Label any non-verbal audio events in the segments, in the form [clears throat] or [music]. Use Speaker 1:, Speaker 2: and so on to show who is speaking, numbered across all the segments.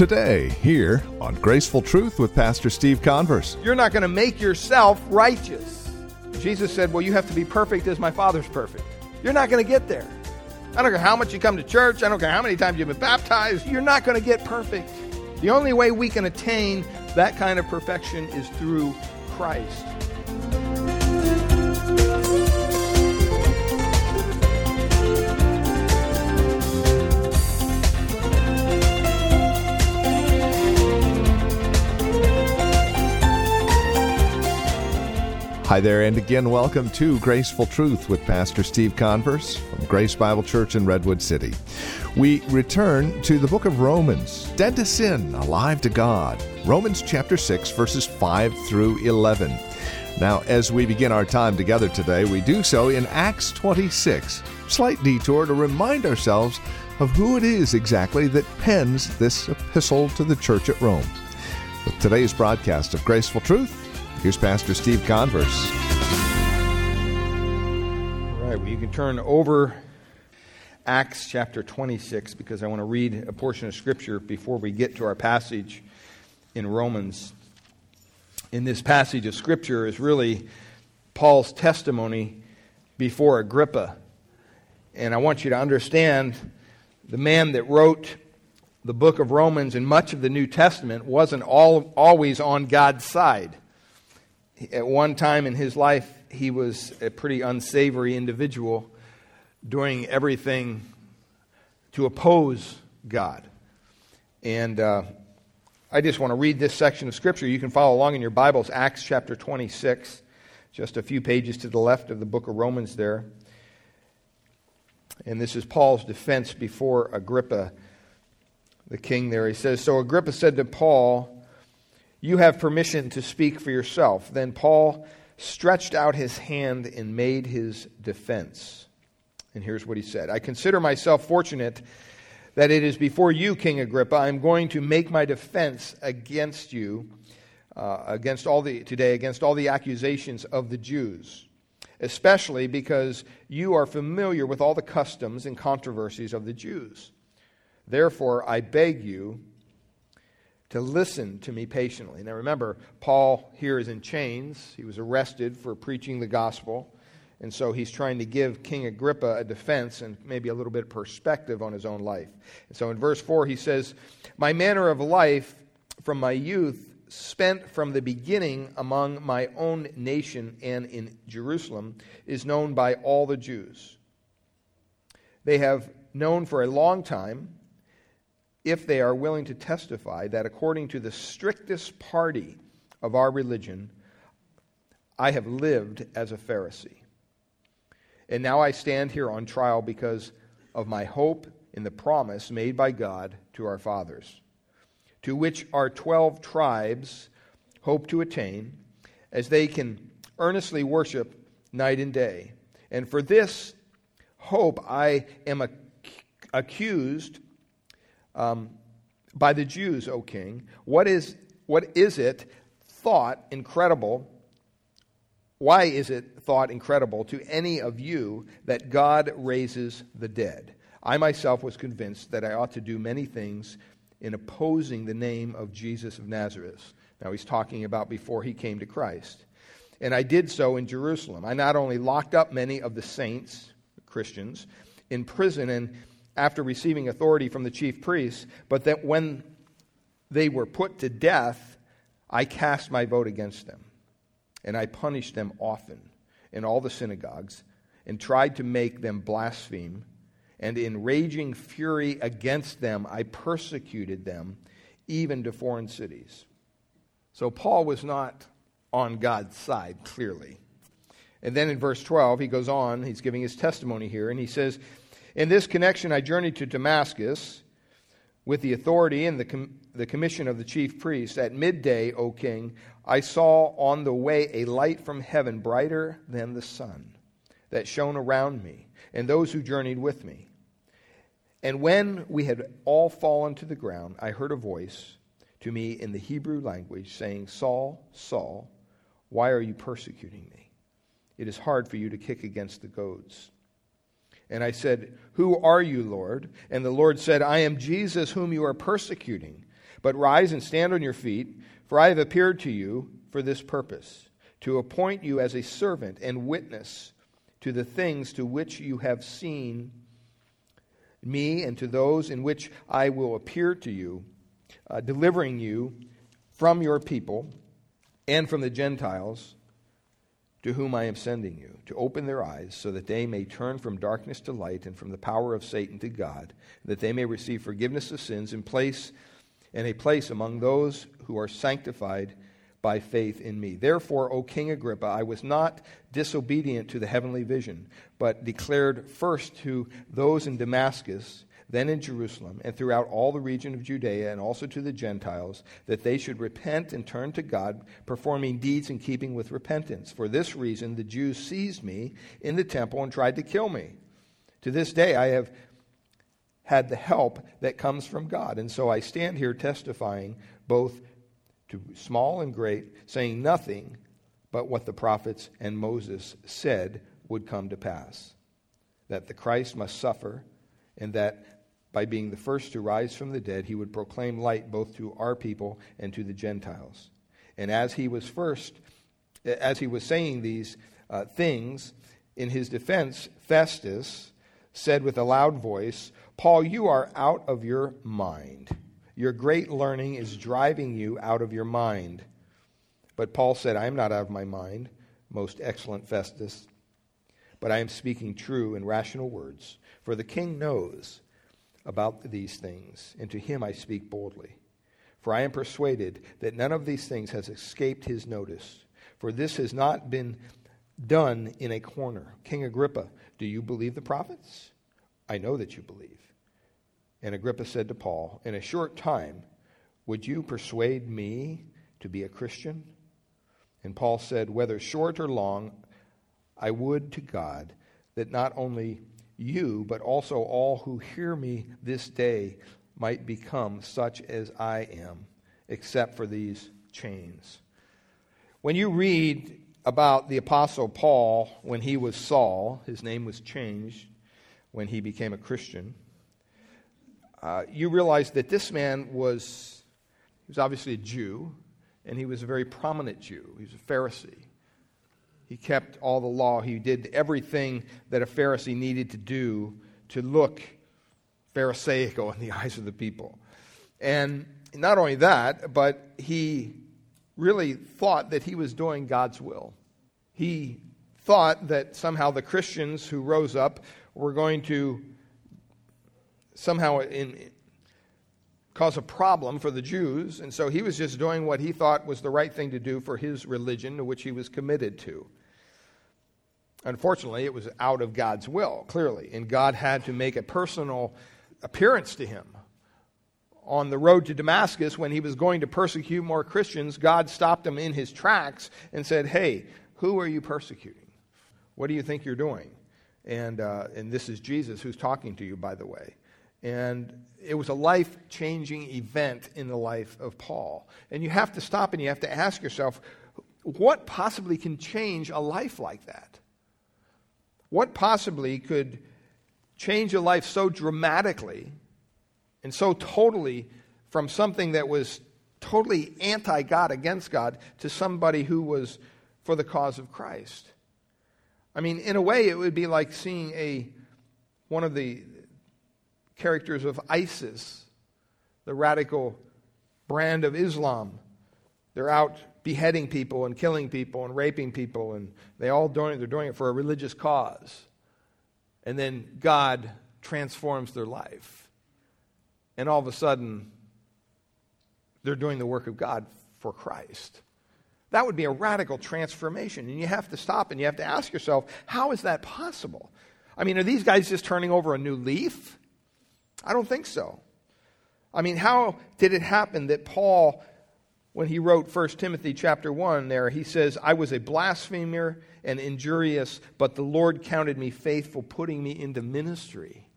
Speaker 1: Today, here on Graceful Truth with Pastor Steve Converse.
Speaker 2: You're not going to make yourself righteous. Jesus said, Well, you have to be perfect as my Father's perfect. You're not going to get there. I don't care how much you come to church, I don't care how many times you've been baptized, you're not going to get perfect. The only way we can attain that kind of perfection is through Christ.
Speaker 1: Hi there, and again, welcome to Graceful Truth with Pastor Steve Converse from Grace Bible Church in Redwood City. We return to the book of Romans, dead to sin, alive to God. Romans chapter 6, verses 5 through 11. Now, as we begin our time together today, we do so in Acts 26. Slight detour to remind ourselves of who it is exactly that pens this epistle to the church at Rome. With today's broadcast of Graceful Truth, Here's Pastor Steve Converse.
Speaker 2: All right, well, you can turn over Acts chapter 26 because I want to read a portion of Scripture before we get to our passage in Romans. In this passage of Scripture is really Paul's testimony before Agrippa. And I want you to understand the man that wrote the book of Romans and much of the New Testament wasn't all, always on God's side at one time in his life, he was a pretty unsavory individual, doing everything to oppose God. And uh, I just want to read this section of Scripture. You can follow along in your Bibles, Acts chapter 26, just a few pages to the left of the book of Romans there. And this is Paul's defense before Agrippa, the king there. He says So Agrippa said to Paul, you have permission to speak for yourself. Then Paul stretched out his hand and made his defense. And here's what he said I consider myself fortunate that it is before you, King Agrippa, I'm going to make my defense against you, uh, against all the, today, against all the accusations of the Jews, especially because you are familiar with all the customs and controversies of the Jews. Therefore, I beg you to listen to me patiently. Now remember, Paul here is in chains. He was arrested for preaching the gospel. And so he's trying to give King Agrippa a defense and maybe a little bit of perspective on his own life. And so in verse 4, he says, My manner of life from my youth, spent from the beginning among my own nation and in Jerusalem, is known by all the Jews. They have known for a long time if they are willing to testify that according to the strictest party of our religion, I have lived as a Pharisee. And now I stand here on trial because of my hope in the promise made by God to our fathers, to which our 12 tribes hope to attain, as they can earnestly worship night and day. And for this hope I am accused um, by the Jews, O king. What is, what is it thought incredible? Why is it thought incredible to any of you that God raises the dead? I myself was convinced that I ought to do many things in opposing the name of Jesus of Nazareth. Now he's talking about before he came to Christ. And I did so in Jerusalem. I not only locked up many of the saints, Christians, in prison and after receiving authority from the chief priests, but that when they were put to death, I cast my vote against them. And I punished them often in all the synagogues and tried to make them blaspheme. And in raging fury against them, I persecuted them even to foreign cities. So Paul was not on God's side, clearly. And then in verse 12, he goes on, he's giving his testimony here, and he says, in this connection, I journeyed to Damascus with the authority and the, com- the commission of the chief priest. At midday, O king, I saw on the way a light from heaven brighter than the sun that shone around me and those who journeyed with me. And when we had all fallen to the ground, I heard a voice to me in the Hebrew language saying, Saul, Saul, why are you persecuting me? It is hard for you to kick against the goads. And I said, Who are you, Lord? And the Lord said, I am Jesus whom you are persecuting. But rise and stand on your feet, for I have appeared to you for this purpose, to appoint you as a servant and witness to the things to which you have seen me and to those in which I will appear to you, uh, delivering you from your people and from the Gentiles to whom I am sending you, to open their eyes so that they may turn from darkness to light and from the power of Satan to God, that they may receive forgiveness of sins in place and a place among those who are sanctified by faith in me. Therefore, O King Agrippa, I was not disobedient to the heavenly vision, but declared first to those in Damascus, then in Jerusalem, and throughout all the region of Judea, and also to the Gentiles, that they should repent and turn to God, performing deeds in keeping with repentance. For this reason, the Jews seized me in the temple and tried to kill me. To this day, I have had the help that comes from God. And so I stand here testifying both to small and great, saying nothing but what the prophets and Moses said would come to pass that the Christ must suffer, and that by being the first to rise from the dead, he would proclaim light both to our people and to the Gentiles. And as he was first, as he was saying these uh, things, in his defense, Festus said with a loud voice, Paul, you are out of your mind. Your great learning is driving you out of your mind. But Paul said, I am not out of my mind, most excellent Festus, but I am speaking true and rational words. For the king knows about these things, and to him I speak boldly. For I am persuaded that none of these things has escaped his notice. For this has not been done in a corner. King Agrippa, do you believe the prophets? I know that you believe. And Agrippa said to Paul, In a short time, would you persuade me to be a Christian? And Paul said, Whether short or long, I would to God that not only you, but also all who hear me this day might become such as I am, except for these chains. When you read about the Apostle Paul when he was Saul, his name was changed when he became a Christian uh, you realize that this man was, he was obviously a Jew, and he was a very prominent Jew. He was a Pharisee. He kept all the law. He did everything that a Pharisee needed to do to look Pharisaical in the [laughs] eyes of the people. And not only that, but he really thought that he was doing God's will. He thought that somehow the Christians who rose up were going to somehow in, cause a problem for the Jews, and so he was just doing what he thought was the right thing to do for his religion, to which he was committed to. Unfortunately, it was out of God's will, clearly, and God had to make a personal appearance to him. On the road to Damascus, when he was going to persecute more Christians, God stopped him in his tracks and said, Hey, who are you persecuting? What do you think you're doing? And, uh, and this is Jesus who's talking to you, by the way. And it was a life changing event in the life of Paul. And you have to stop and you have to ask yourself what possibly can change a life like that? What possibly could change a life so dramatically and so totally from something that was totally anti God, against God, to somebody who was for the cause of Christ? I mean, in a way, it would be like seeing a one of the characters of ISIS, the radical brand of Islam. They're out beheading people and killing people and raping people, and they all doing they're doing it for a religious cause. And then God transforms their life. And all of a sudden, they're doing the work of God for Christ. That would be a radical transformation. And you have to stop and you have to ask yourself, how is that possible? I mean, are these guys just turning over a new leaf? I don't think so. I mean, how did it happen that Paul, when he wrote 1 Timothy chapter 1 there, he says, I was a blasphemer and injurious, but the Lord counted me faithful, putting me into ministry.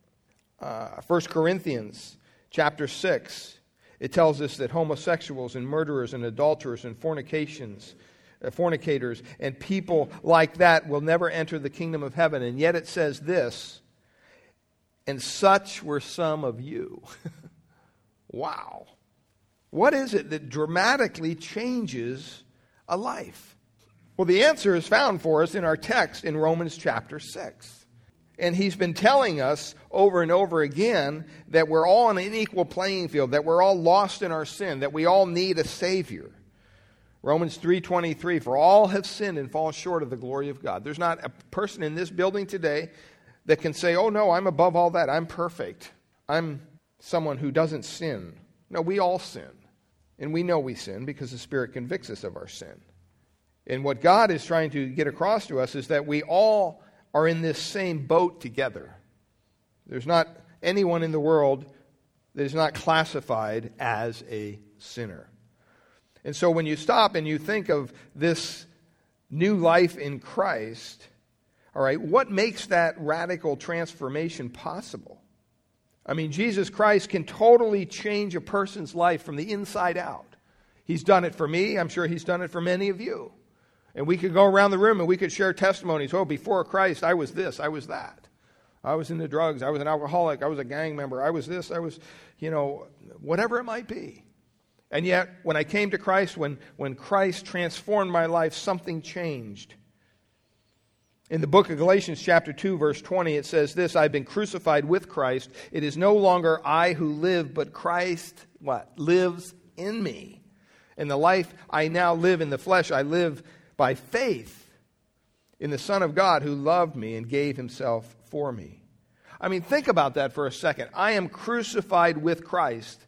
Speaker 2: Uh, 1 Corinthians chapter 6, it tells us that homosexuals and murderers and adulterers and fornications, uh, fornicators and people like that will never enter the kingdom of heaven. And yet it says this and such were some of you. [laughs] wow. What is it that dramatically changes a life? Well, the answer is found for us in our text in Romans chapter 6. And he's been telling us over and over again that we're all on an equal playing field, that we're all lost in our sin, that we all need a Savior. Romans 3:23 for all have sinned and fall short of the glory of God. There's not a person in this building today that can say, "Oh no, I'm above all that. I'm perfect. I'm someone who doesn't sin." No, we all sin. And we know we sin because the Spirit convicts us of our sin. And what God is trying to get across to us is that we all are in this same boat together. There's not anyone in the world that is not classified as a sinner. And so when you stop and you think of this new life in Christ, all right, what makes that radical transformation possible? I mean, Jesus Christ can totally change a person's life from the inside out. He's done it for me. I'm sure He's done it for many of you. And we could go around the room and we could share testimonies. Oh, before Christ, I was this, I was that. I was into drugs. I was an alcoholic. I was a gang member. I was this. I was, you know, whatever it might be. And yet, when I came to Christ, when, when Christ transformed my life, something changed. In the book of Galatians, chapter 2, verse 20, it says this I've been crucified with Christ. It is no longer I who live, but Christ, what? Lives in me. In the life I now live in the flesh, I live by faith in the Son of God who loved me and gave himself for me. I mean, think about that for a second. I am crucified with Christ.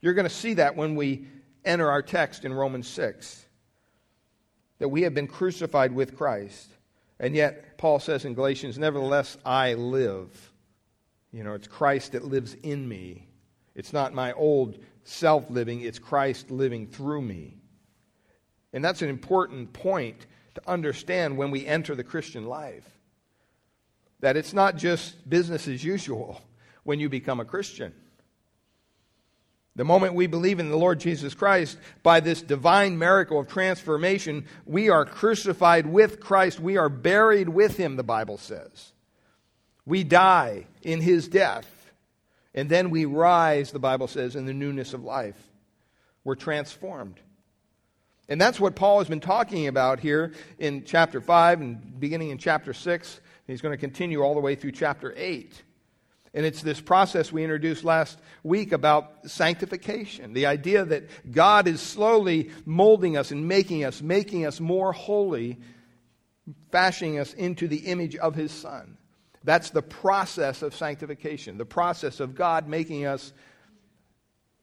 Speaker 2: You're going to see that when we enter our text in Romans 6 that we have been crucified with Christ. And yet, Paul says in Galatians, nevertheless, I live. You know, it's Christ that lives in me. It's not my old self living, it's Christ living through me. And that's an important point to understand when we enter the Christian life. That it's not just business as usual when you become a Christian. The moment we believe in the Lord Jesus Christ, by this divine miracle of transformation, we are crucified with Christ. We are buried with him, the Bible says. We die in his death. And then we rise, the Bible says, in the newness of life. We're transformed. And that's what Paul has been talking about here in chapter 5 and beginning in chapter 6. He's going to continue all the way through chapter 8. And it's this process we introduced last week about sanctification. The idea that God is slowly molding us and making us, making us more holy, fashioning us into the image of His Son. That's the process of sanctification, the process of God making us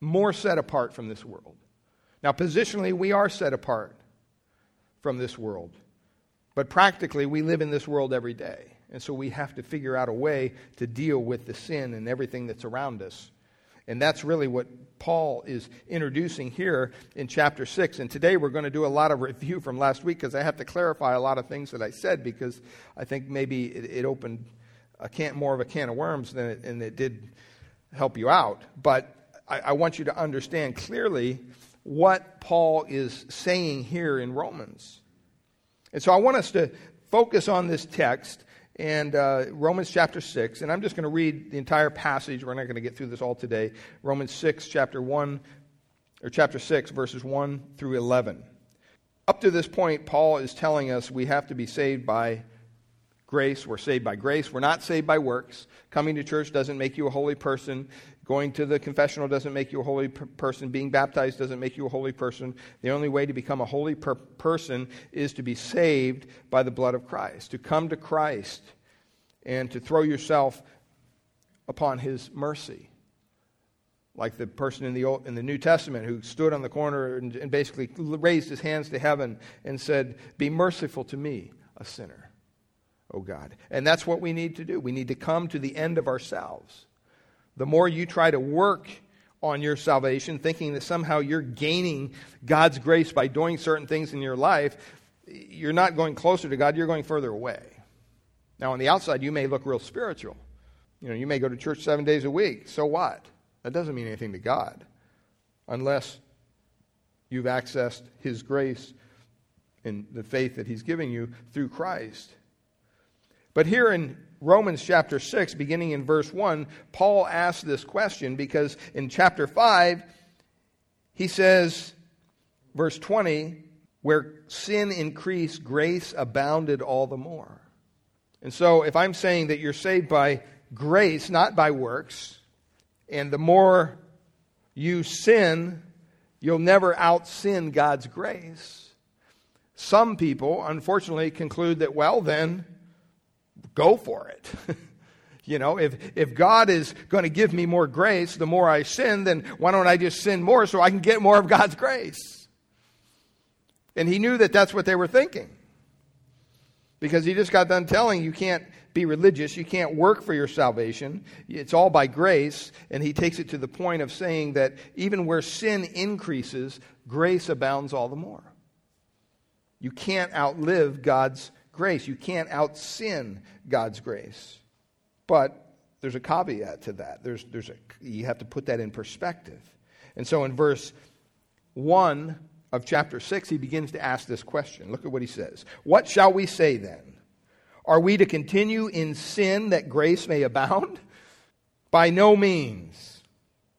Speaker 2: more set apart from this world. Now, positionally, we are set apart from this world, but practically, we live in this world every day. And so we have to figure out a way to deal with the sin and everything that's around us. And that's really what Paul is introducing here in chapter 6. And today we're going to do a lot of review from last week because I have to clarify a lot of things that I said because I think maybe it, it opened a can, more of a can of worms than it, and it did help you out. But I, I want you to understand clearly what Paul is saying here in Romans. And so I want us to focus on this text and uh, Romans chapter 6. And I'm just going to read the entire passage. We're not going to get through this all today. Romans 6, chapter 1, or chapter 6, verses 1 through 11. Up to this point, Paul is telling us we have to be saved by grace. We're saved by grace. We're not saved by works. Coming to church doesn't make you a holy person. Going to the confessional doesn't make you a holy per- person. Being baptized doesn't make you a holy person. The only way to become a holy per- person is to be saved by the blood of Christ, to come to Christ and to throw yourself upon his mercy. Like the person in the, Old, in the New Testament who stood on the corner and, and basically raised his hands to heaven and said, Be merciful to me, a sinner, O God. And that's what we need to do. We need to come to the end of ourselves the more you try to work on your salvation, thinking that somehow you're gaining God's grace by doing certain things in your life, you're not going closer to God, you're going further away. Now, on the outside, you may look real spiritual. You know, you may go to church seven days a week. So what? That doesn't mean anything to God unless you've accessed His grace and the faith that He's giving you through Christ. But here in Romans chapter 6, beginning in verse 1, Paul asks this question because in chapter 5, He says, verse 20, where sin increased, grace abounded all the more. And so, if I'm saying that you're saved by grace, not by works, and the more you sin, you'll never out sin God's grace. Some people, unfortunately, conclude that, well, then, go for it. [laughs] you know, if, if God is going to give me more grace the more I sin, then why don't I just sin more so I can get more of God's grace? And he knew that that's what they were thinking. Because he just got done telling you can't be religious, you can't work for your salvation. It's all by grace. And he takes it to the point of saying that even where sin increases, grace abounds all the more. You can't outlive God's grace, you can't out sin God's grace. But there's a caveat to that. There's, there's a, you have to put that in perspective. And so in verse 1 of chapter 6, he begins to ask this question. Look at what he says. What shall we say then? Are we to continue in sin that grace may abound? By no means.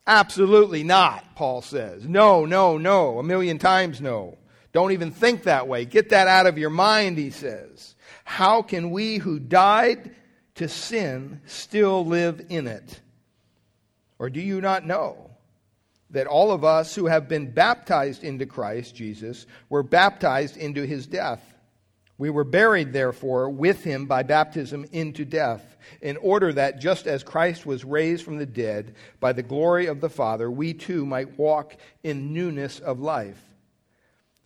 Speaker 2: Absolutely not, Paul says. No, no, no. A million times no. Don't even think that way. Get that out of your mind, he says. How can we who died to sin still live in it? Or do you not know that all of us who have been baptized into Christ Jesus were baptized into his death? We were buried, therefore, with him by baptism into death, in order that just as Christ was raised from the dead by the glory of the Father, we too might walk in newness of life.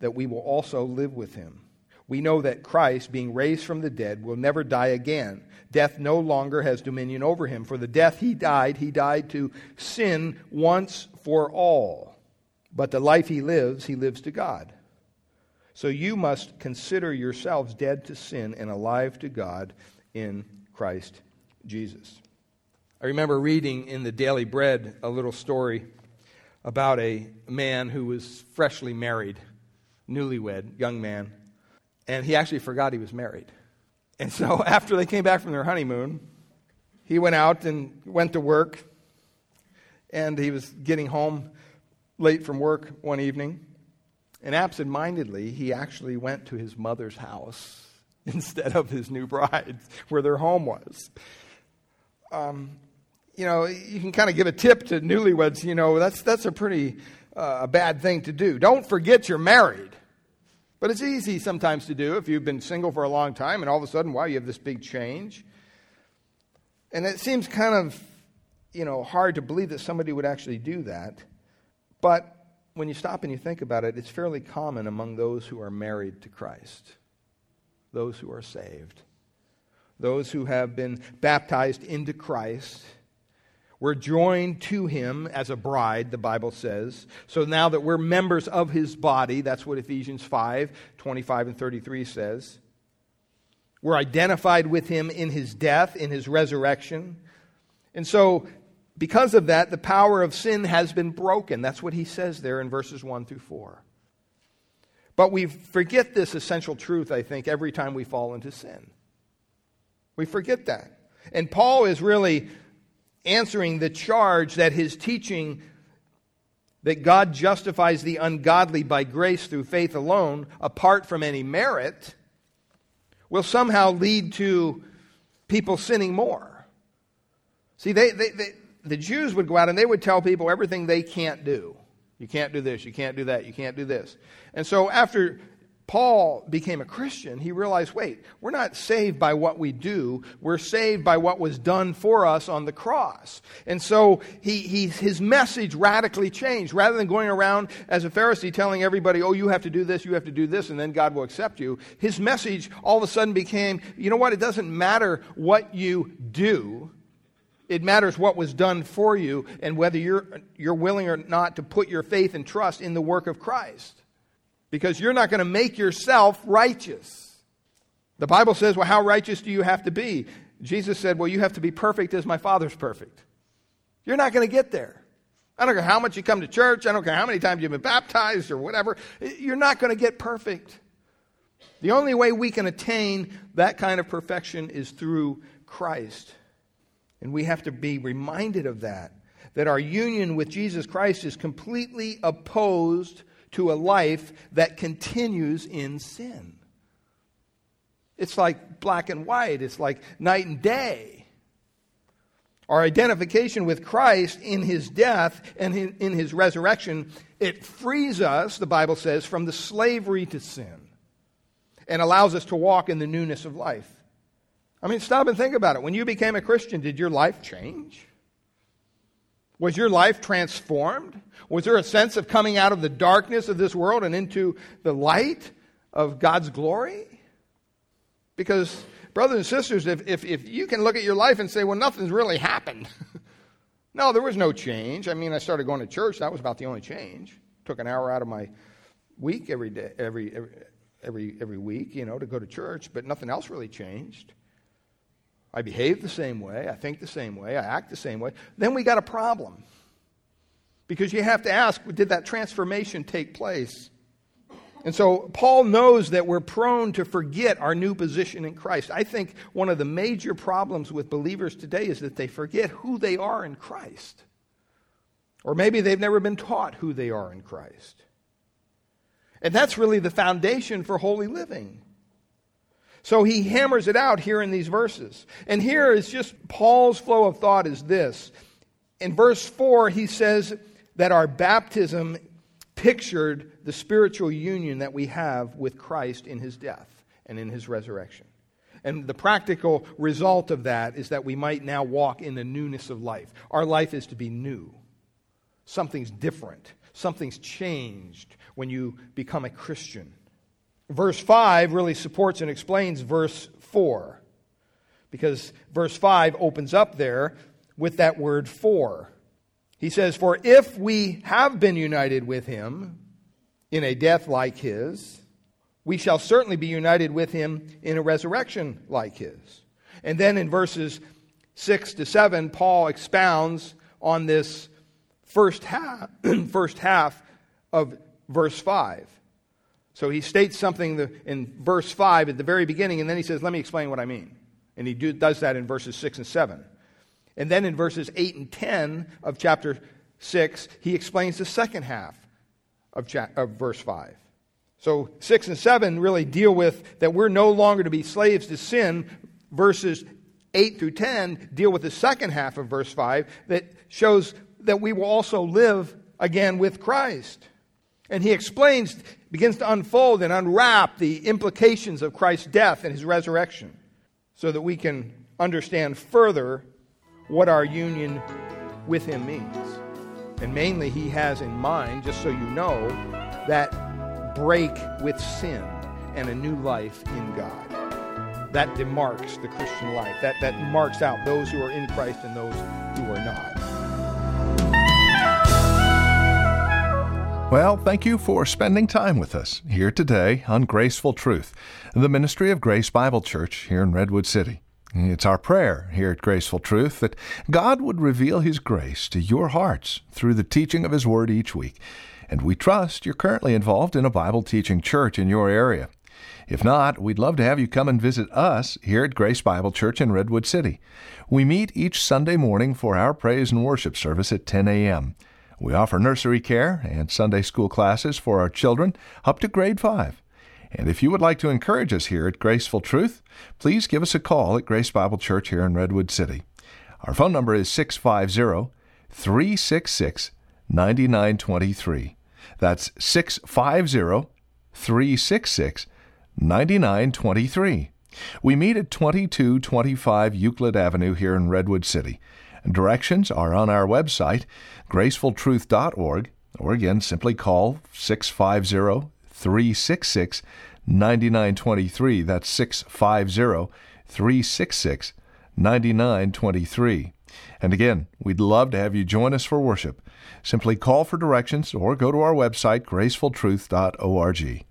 Speaker 2: that we will also live with him. We know that Christ, being raised from the dead, will never die again. Death no longer has dominion over him. For the death he died, he died to sin once for all. But the life he lives, he lives to God. So you must consider yourselves dead to sin and alive to God in Christ Jesus. I remember reading in the Daily Bread a little story about a man who was freshly married, newlywed, young man, and he actually forgot he was married. And so [laughs] after they came back from their honeymoon, he went out and went to work, and he was getting home late from work one evening. And absentmindedly, he actually went to his mother's house [laughs] instead of his new bride, where their home was. Um, you know, you can kind of give a tip to newlyweds. You know, that's that's a pretty uh, bad thing to do. Don't forget you're married. But it's easy sometimes to do if you've been single for a long time and all of a sudden, wow, you have this big change. And it seems kind of, you know, hard to believe that somebody would actually do that. But when you stop and you think about it, it's fairly common among those who are married to Christ, those who are saved, those who have been baptized into Christ. We're joined to him as a bride, the Bible says. So now that we're members of his body, that's what Ephesians 5 25 and 33 says. We're identified with him in his death, in his resurrection. And so because of that, the power of sin has been broken. That's what he says there in verses 1 through 4. But we forget this essential truth, I think, every time we fall into sin. We forget that. And Paul is really answering the charge that his teaching that God justifies the ungodly by grace through faith alone, apart from any merit, will somehow lead to people sinning more. See, they, they, they, the Jews would go out and they would tell people everything they can't do. You can't do this, you can't do that, you can't do this. And so after Paul became a Christian, he realized wait, we're not saved by what we do, we're saved by what was done for us on the cross. And so he, he, his message radically changed. Rather than going around as a Pharisee telling everybody, oh, you have to do this, you have to do this, and then God will accept you, his message all of a sudden became, you know what, it doesn't matter what you do It matters what was done for you and whether you're, you're willing or not to put your faith and trust in the work of Christ. Because you're not going to make yourself righteous. The Bible says, well, how righteous do you have to be? Jesus said, well, you have to be perfect as my Father's perfect. You're not going to get there. I don't care how much you come to church. I don't care how many times you've been baptized or whatever. You're not going to get perfect. The only way we can attain that kind of perfection is through Christ. And we have to be reminded of that, that our union with Jesus Christ is completely opposed to a life that continues in sin. It's like black and white, it's like night and day. Our identification with Christ in his death and in, his resurrection, it frees us, the Bible says, from the slavery to sin and allows us to walk in the newness of life. I mean, stop and think about it. When you became a Christian, did your life change? Was your life transformed? Was there a sense of coming out of the darkness of this world and into the light of God's glory? Because, brothers and sisters, if, if, if you can look at your life and say, well, nothing's really happened. [laughs] no, there was no change. I mean, I started going to church. That was about the only change. Took an hour out of my week every day, every, every, every, every week, you know, to go to church, but nothing else really changed. I behave the same way, I think the same way, I act the same way, then we got a problem. Because you have to ask did that transformation take place? And so Paul knows that we're prone to forget our new position in Christ. I think one of the major problems with believers today is that they forget who they are in Christ. Or maybe they've never been taught who they are in Christ. And that's really the foundation for holy living. So he hammers it out here in these verses. And here is just Paul's flow of thought is this. In verse 4, he says that our baptism pictured the spiritual union that we have with Christ in his death and in his resurrection. And the practical result of that is that we might now walk in the newness of life. Our life is to be new. Something's different. Something's changed when you become a Christian verse 5 really supports and explains verse 4 because verse 5 opens up there with that word for. He says, For if we have been united with him in a death like his, we shall certainly be united with him in a resurrection like his. And then in verses 6 to 7, Paul expounds on this first half, [clears throat] first half of verse 5. So he states something in verse 5 at the very beginning, and then he says, Let me explain what I mean. And he do, does that in verses 6 and 7. And then in verses 8 and 10 of chapter 6, he explains the second half of, cha- of verse 5. So 6 and 7 really deal with that we're no longer to be slaves to sin. Verses 8 through 10 deal with the second half of verse 5 that shows that we will also live again with Christ. And he explains, begins to unfold and unwrap the implications of Christ's death and his resurrection so that we can understand further what our union with him means. And mainly, he has in mind, just so you know, that break with sin and a new life in God. That demarks the Christian life. That, that marks out those who are in Christ and those who are not.
Speaker 1: Well, thank you for spending time with us here today on Graceful Truth, the ministry of Grace Bible Church here in Redwood City. It's our prayer here at Graceful Truth that God would reveal His grace to your hearts through the teaching of His Word each week. And we trust you're currently involved in a Bible teaching church in your area. If not, we'd love to have you come and visit us here at Grace Bible Church in Redwood City. We meet each Sunday morning for our praise and worship service at 10 a.m. We offer nursery care and Sunday school classes for our children up to grade 5. And if you would like to encourage us here at Graceful Truth, please give us a call at Grace Bible Church here in Redwood City. Our phone number is 650 366 9923. That's 650 366 9923. We meet at 2225 Euclid Avenue here in Redwood City. Directions are on our website, gracefultruth.org, or again, simply call 650 366 9923. That's 650 366 9923. And again, we'd love to have you join us for worship. Simply call for directions or go to our website, gracefultruth.org.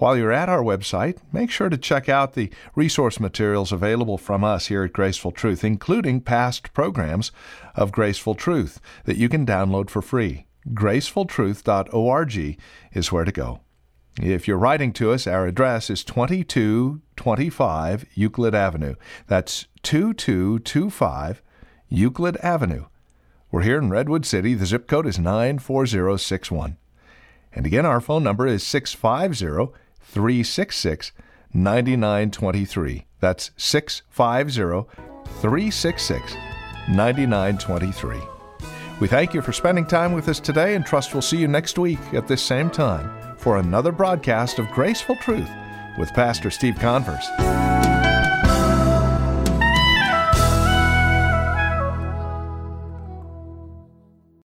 Speaker 1: While you're at our website, make sure to check out the resource materials available from us here at Graceful Truth, including past programs of Graceful Truth that you can download for free. gracefultruth.org is where to go. If you're writing to us, our address is 2225 Euclid Avenue. That's 2225 Euclid Avenue. We're here in Redwood City. The zip code is 94061. And again, our phone number is 650 366 9923. That's 650 366 9923. We thank you for spending time with us today and trust we'll see you next week at this same time for another broadcast of Graceful Truth with Pastor Steve Converse.